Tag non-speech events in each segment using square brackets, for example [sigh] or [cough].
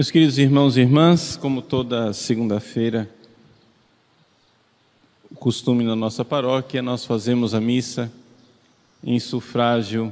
Meus queridos irmãos e irmãs, como toda segunda-feira, o costume na nossa paróquia, nós fazemos a missa em sufrágio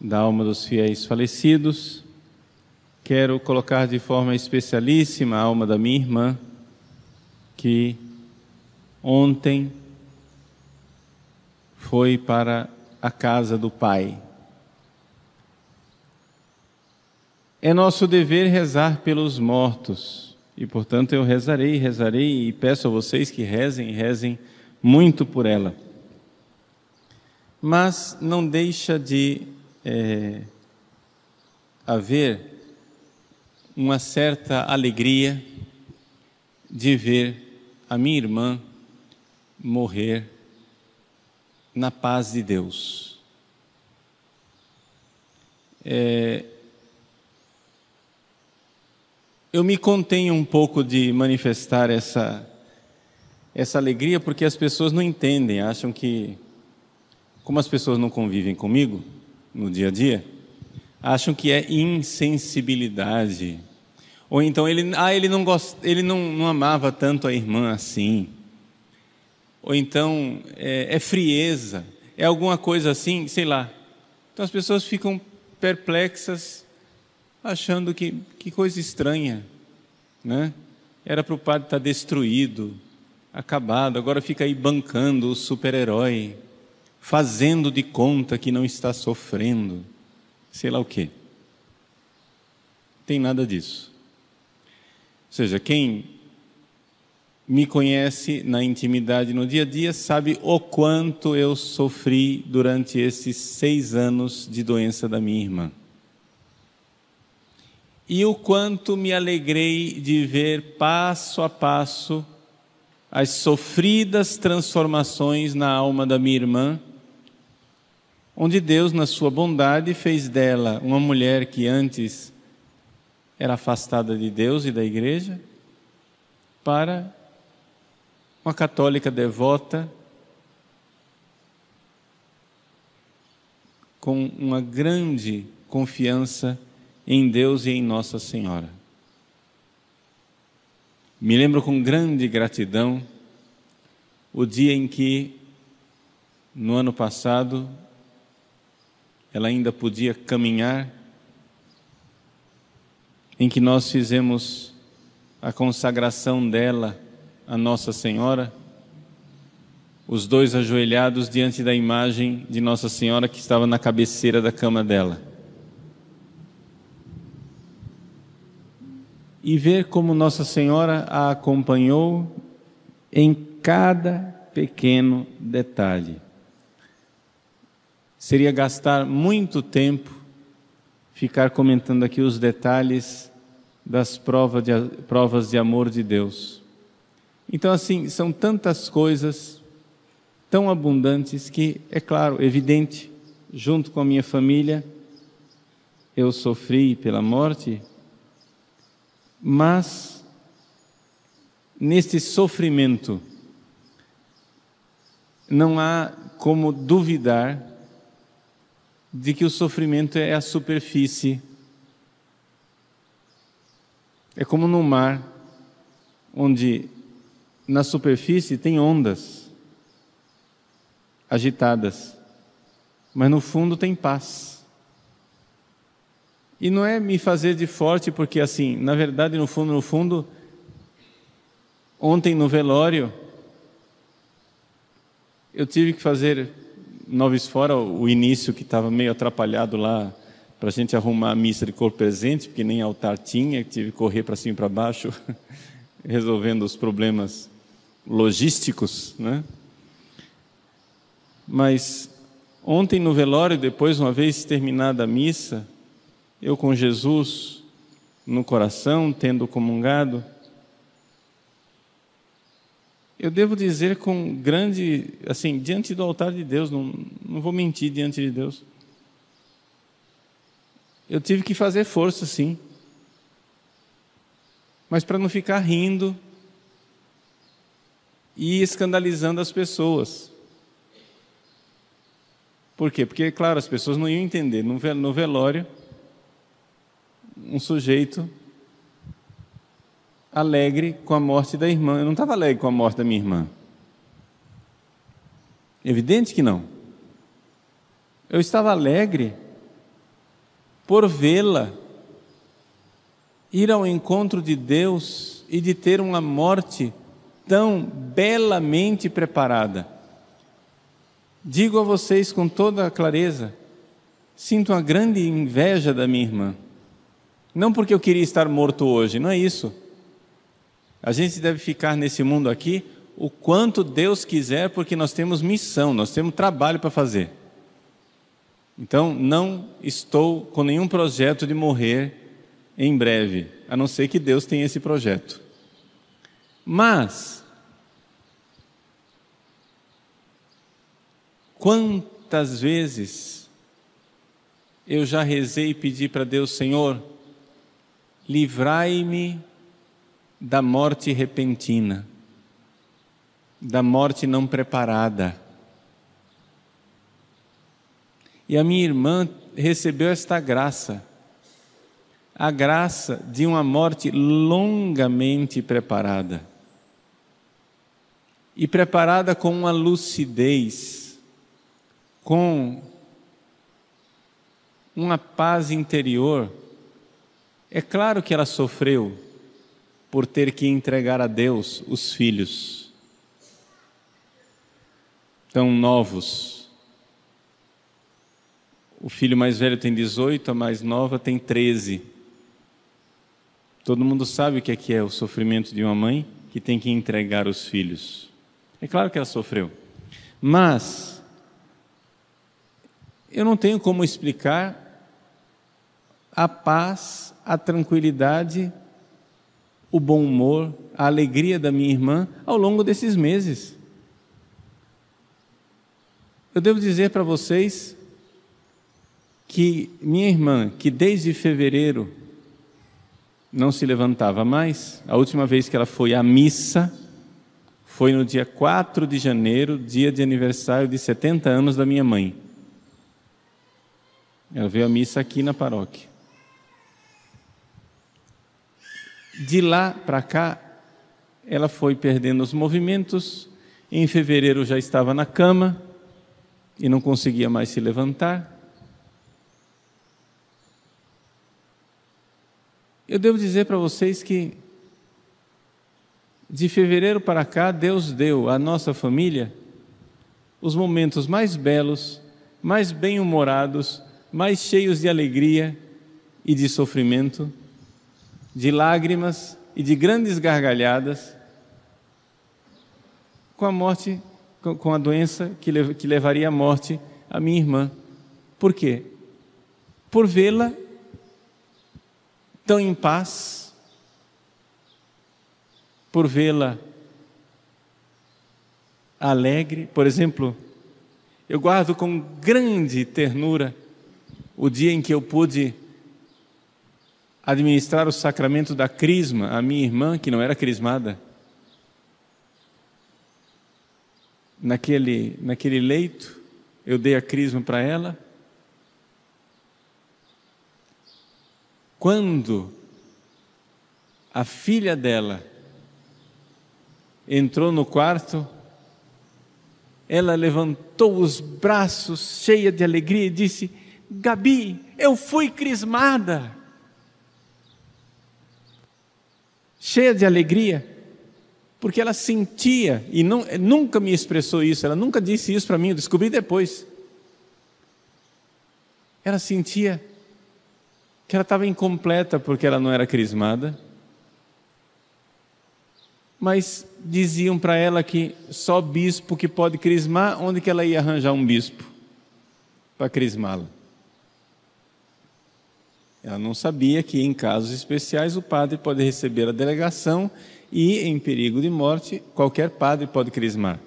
da alma dos fiéis falecidos. Quero colocar de forma especialíssima a alma da minha irmã, que ontem foi para a casa do Pai. É nosso dever rezar pelos mortos, e portanto eu rezarei, rezarei e peço a vocês que rezem rezem muito por ela. Mas não deixa de é, haver uma certa alegria de ver a minha irmã morrer na paz de Deus. É, eu me contenho um pouco de manifestar essa, essa alegria porque as pessoas não entendem, acham que, como as pessoas não convivem comigo no dia a dia, acham que é insensibilidade. Ou então ele, ah, ele não gost, ele não, não amava tanto a irmã assim. Ou então é, é frieza, é alguma coisa assim, sei lá. Então as pessoas ficam perplexas achando que, que coisa estranha, né? Era para o padre estar tá destruído, acabado, agora fica aí bancando o super-herói, fazendo de conta que não está sofrendo, sei lá o quê. Tem nada disso. Ou seja, quem me conhece na intimidade no dia a dia sabe o quanto eu sofri durante esses seis anos de doença da minha irmã e o quanto me alegrei de ver passo a passo as sofridas transformações na alma da minha irmã, onde Deus, na sua bondade, fez dela uma mulher que antes era afastada de Deus e da igreja, para uma católica devota, com uma grande confiança em Deus e em Nossa Senhora. Me lembro com grande gratidão o dia em que, no ano passado, ela ainda podia caminhar, em que nós fizemos a consagração dela a Nossa Senhora, os dois ajoelhados diante da imagem de Nossa Senhora que estava na cabeceira da cama dela. E ver como Nossa Senhora a acompanhou em cada pequeno detalhe. Seria gastar muito tempo ficar comentando aqui os detalhes das provas de, provas de amor de Deus. Então, assim, são tantas coisas tão abundantes que, é claro, evidente, junto com a minha família, eu sofri pela morte mas, neste sofrimento, não há como duvidar de que o sofrimento é a superfície. É como no mar, onde na superfície tem ondas agitadas, mas no fundo tem paz. E não é me fazer de forte, porque assim, na verdade, no fundo, no fundo, ontem no velório, eu tive que fazer noves fora o início que estava meio atrapalhado lá para a gente arrumar a missa de corpo presente, porque nem altar tinha, tive que correr para cima e para baixo, [laughs] resolvendo os problemas logísticos, né? Mas ontem no velório, depois, uma vez terminada a missa, eu com Jesus no coração, tendo comungado, eu devo dizer com grande, assim, diante do altar de Deus, não, não vou mentir diante de Deus. Eu tive que fazer força, sim. Mas para não ficar rindo e escandalizando as pessoas. Por quê? Porque, claro, as pessoas não iam entender. No velório, um sujeito alegre com a morte da irmã. Eu não estava alegre com a morte da minha irmã. Evidente que não. Eu estava alegre por vê-la ir ao encontro de Deus e de ter uma morte tão belamente preparada. Digo a vocês com toda a clareza: sinto uma grande inveja da minha irmã. Não porque eu queria estar morto hoje, não é isso. A gente deve ficar nesse mundo aqui o quanto Deus quiser, porque nós temos missão, nós temos trabalho para fazer. Então, não estou com nenhum projeto de morrer em breve, a não ser que Deus tenha esse projeto. Mas, quantas vezes eu já rezei e pedi para Deus, Senhor, livrai-me da morte repentina, da morte não preparada. E a minha irmã recebeu esta graça, a graça de uma morte longamente preparada. E preparada com uma lucidez, com uma paz interior é claro que ela sofreu por ter que entregar a Deus os filhos tão novos. O filho mais velho tem 18, a mais nova tem 13. Todo mundo sabe o que é, que é o sofrimento de uma mãe que tem que entregar os filhos. É claro que ela sofreu. Mas eu não tenho como explicar a paz, a tranquilidade, o bom humor, a alegria da minha irmã ao longo desses meses. Eu devo dizer para vocês que minha irmã, que desde fevereiro não se levantava mais, a última vez que ela foi à missa foi no dia 4 de janeiro, dia de aniversário de 70 anos da minha mãe. Ela veio à missa aqui na paróquia. De lá para cá, ela foi perdendo os movimentos. Em fevereiro já estava na cama e não conseguia mais se levantar. Eu devo dizer para vocês que de fevereiro para cá, Deus deu à nossa família os momentos mais belos, mais bem-humorados, mais cheios de alegria e de sofrimento de lágrimas e de grandes gargalhadas com a morte, com a doença que, levaria à morte a minha irmã. Por quê? Por vê-la tão em paz, por vê-la alegre. Por exemplo, eu guardo com grande ternura o dia em que eu pude administrar o sacramento da crisma a minha irmã, que não era crismada. Naquele, naquele leito, eu dei a crisma para ela. Quando a filha dela entrou no quarto, ela levantou os braços, cheia de alegria, e disse: Gabi, eu fui crismada. Cheia de alegria, porque ela sentia, e não, nunca me expressou isso, ela nunca disse isso para mim, eu descobri depois. Ela sentia que ela estava incompleta porque ela não era crismada, mas diziam para ela que só bispo que pode crismar, onde que ela ia arranjar um bispo para crismá-la? Ela não sabia que, em casos especiais, o padre pode receber a delegação e, em perigo de morte, qualquer padre pode crismar.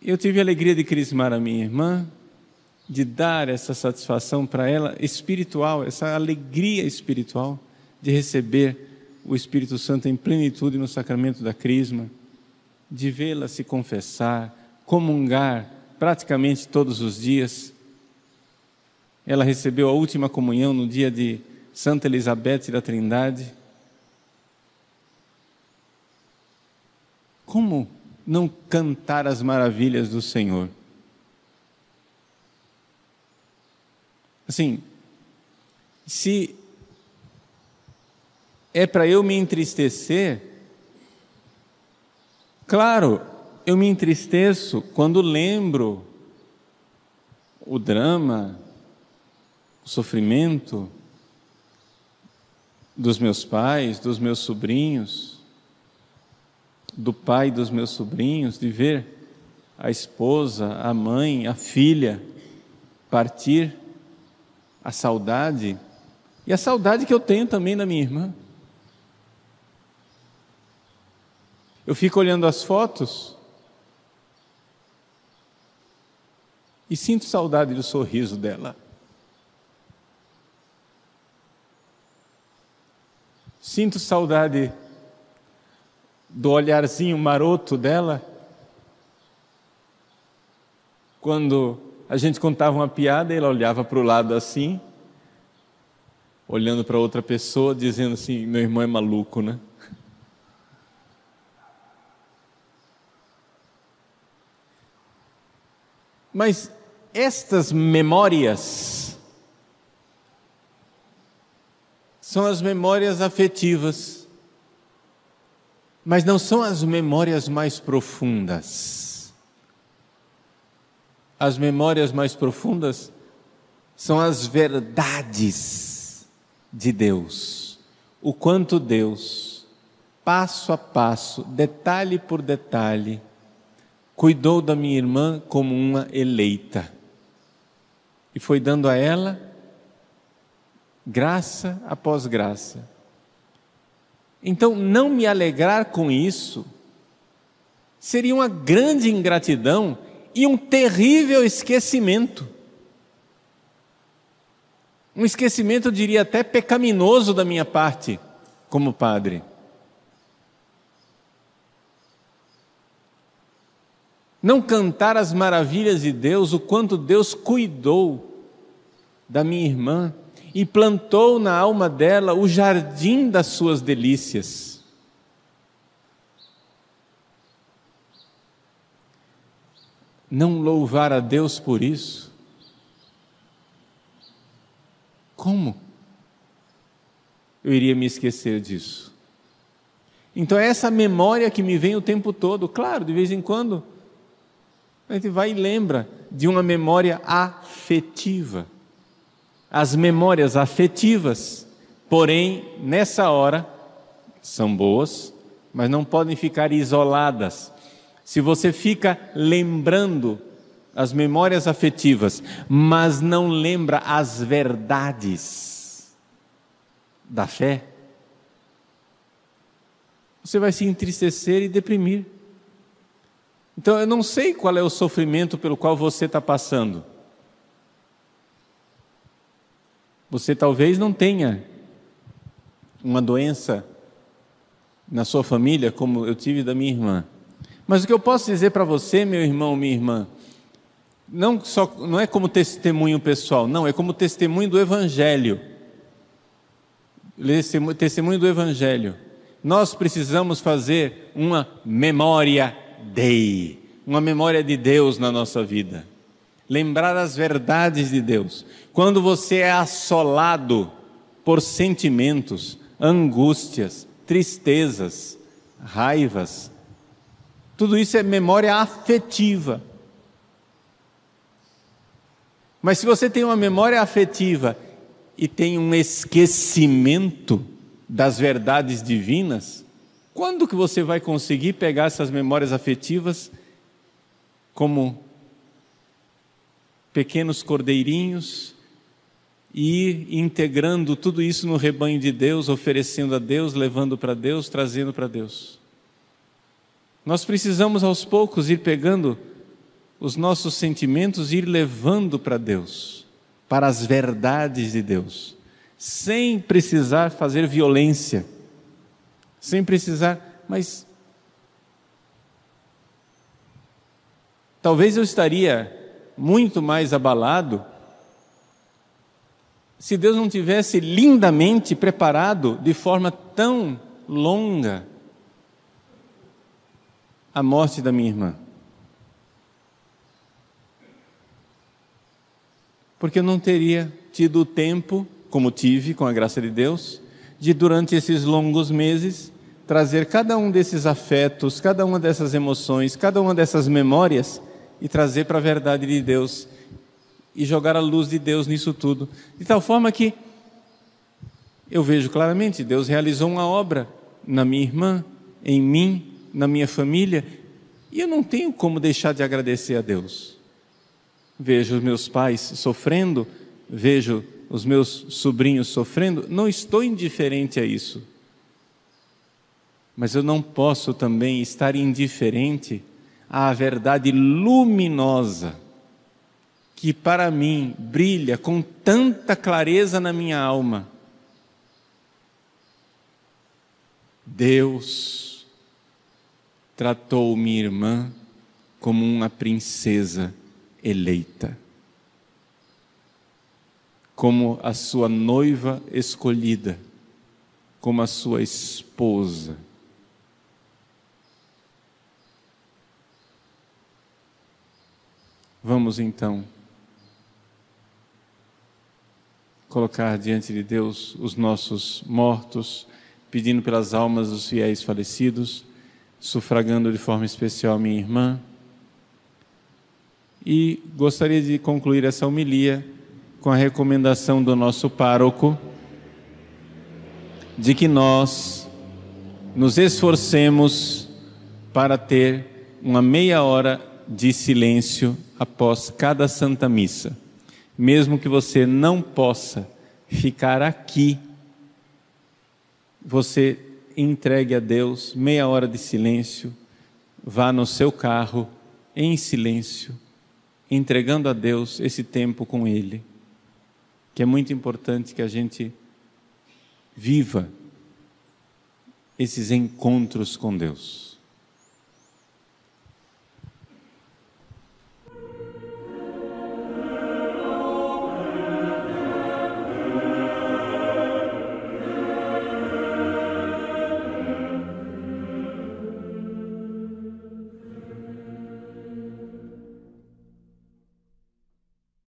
Eu tive a alegria de crismar a minha irmã, de dar essa satisfação para ela espiritual, essa alegria espiritual de receber o Espírito Santo em plenitude no sacramento da crisma, de vê-la se confessar, comungar praticamente todos os dias. ela recebeu a última comunhão no dia de Santa Elizabeth da Trindade. Como não cantar as maravilhas do Senhor? Assim, se é para eu me entristecer, claro, eu me entristeço quando lembro o drama, o sofrimento dos meus pais, dos meus sobrinhos, do pai dos meus sobrinhos, de ver a esposa, a mãe, a filha partir, a saudade, e a saudade que eu tenho também da minha irmã. Eu fico olhando as fotos e sinto saudade do sorriso dela. Sinto saudade do olharzinho maroto dela. Quando a gente contava uma piada, ela olhava para o lado assim, olhando para outra pessoa, dizendo assim: meu irmão é maluco, né? Mas estas memórias são as memórias afetivas, mas não são as memórias mais profundas. As memórias mais profundas são as verdades de Deus. O quanto Deus, passo a passo, detalhe por detalhe, cuidou da minha irmã como uma eleita e foi dando a ela graça após graça. Então, não me alegrar com isso seria uma grande ingratidão e um terrível esquecimento. Um esquecimento, eu diria até pecaminoso da minha parte, como padre. Não cantar as maravilhas de Deus, o quanto Deus cuidou da minha irmã e plantou na alma dela o jardim das suas delícias. Não louvar a Deus por isso? Como? Eu iria me esquecer disso. Então, é essa memória que me vem o tempo todo, claro, de vez em quando a gente vai e lembra de uma memória afetiva. As memórias afetivas, porém, nessa hora, são boas, mas não podem ficar isoladas. Se você fica lembrando as memórias afetivas, mas não lembra as verdades da fé, você vai se entristecer e deprimir. Então eu não sei qual é o sofrimento pelo qual você está passando. Você talvez não tenha uma doença na sua família, como eu tive da minha irmã. Mas o que eu posso dizer para você, meu irmão, minha irmã, não, só, não é como testemunho pessoal, não, é como testemunho do Evangelho. Testemunho do Evangelho. Nós precisamos fazer uma memória Dei, uma memória de Deus na nossa vida. Lembrar as verdades de Deus. Quando você é assolado por sentimentos, angústias, tristezas, raivas, tudo isso é memória afetiva. Mas se você tem uma memória afetiva e tem um esquecimento das verdades divinas, quando que você vai conseguir pegar essas memórias afetivas como pequenos cordeirinhos e integrando tudo isso no rebanho de Deus, oferecendo a Deus, levando para Deus, trazendo para Deus? Nós precisamos aos poucos ir pegando os nossos sentimentos e ir levando para Deus, para as verdades de Deus, sem precisar fazer violência sem precisar, mas talvez eu estaria muito mais abalado se Deus não tivesse lindamente preparado de forma tão longa a morte da minha irmã. Porque eu não teria tido o tempo, como tive com a graça de Deus, de durante esses longos meses trazer cada um desses afetos, cada uma dessas emoções, cada uma dessas memórias e trazer para a verdade de Deus e jogar a luz de Deus nisso tudo, de tal forma que eu vejo claramente, Deus realizou uma obra na minha irmã, em mim, na minha família, e eu não tenho como deixar de agradecer a Deus. Vejo os meus pais sofrendo, vejo os meus sobrinhos sofrendo, não estou indiferente a isso. Mas eu não posso também estar indiferente à verdade luminosa que para mim brilha com tanta clareza na minha alma. Deus tratou minha irmã como uma princesa eleita, como a sua noiva escolhida, como a sua esposa. Vamos então colocar diante de Deus os nossos mortos, pedindo pelas almas dos fiéis falecidos, sufragando de forma especial minha irmã. E gostaria de concluir essa homilia com a recomendação do nosso pároco de que nós nos esforcemos para ter uma meia hora de silêncio após cada Santa Missa. Mesmo que você não possa ficar aqui, você entregue a Deus meia hora de silêncio, vá no seu carro em silêncio, entregando a Deus esse tempo com Ele, que é muito importante que a gente viva esses encontros com Deus.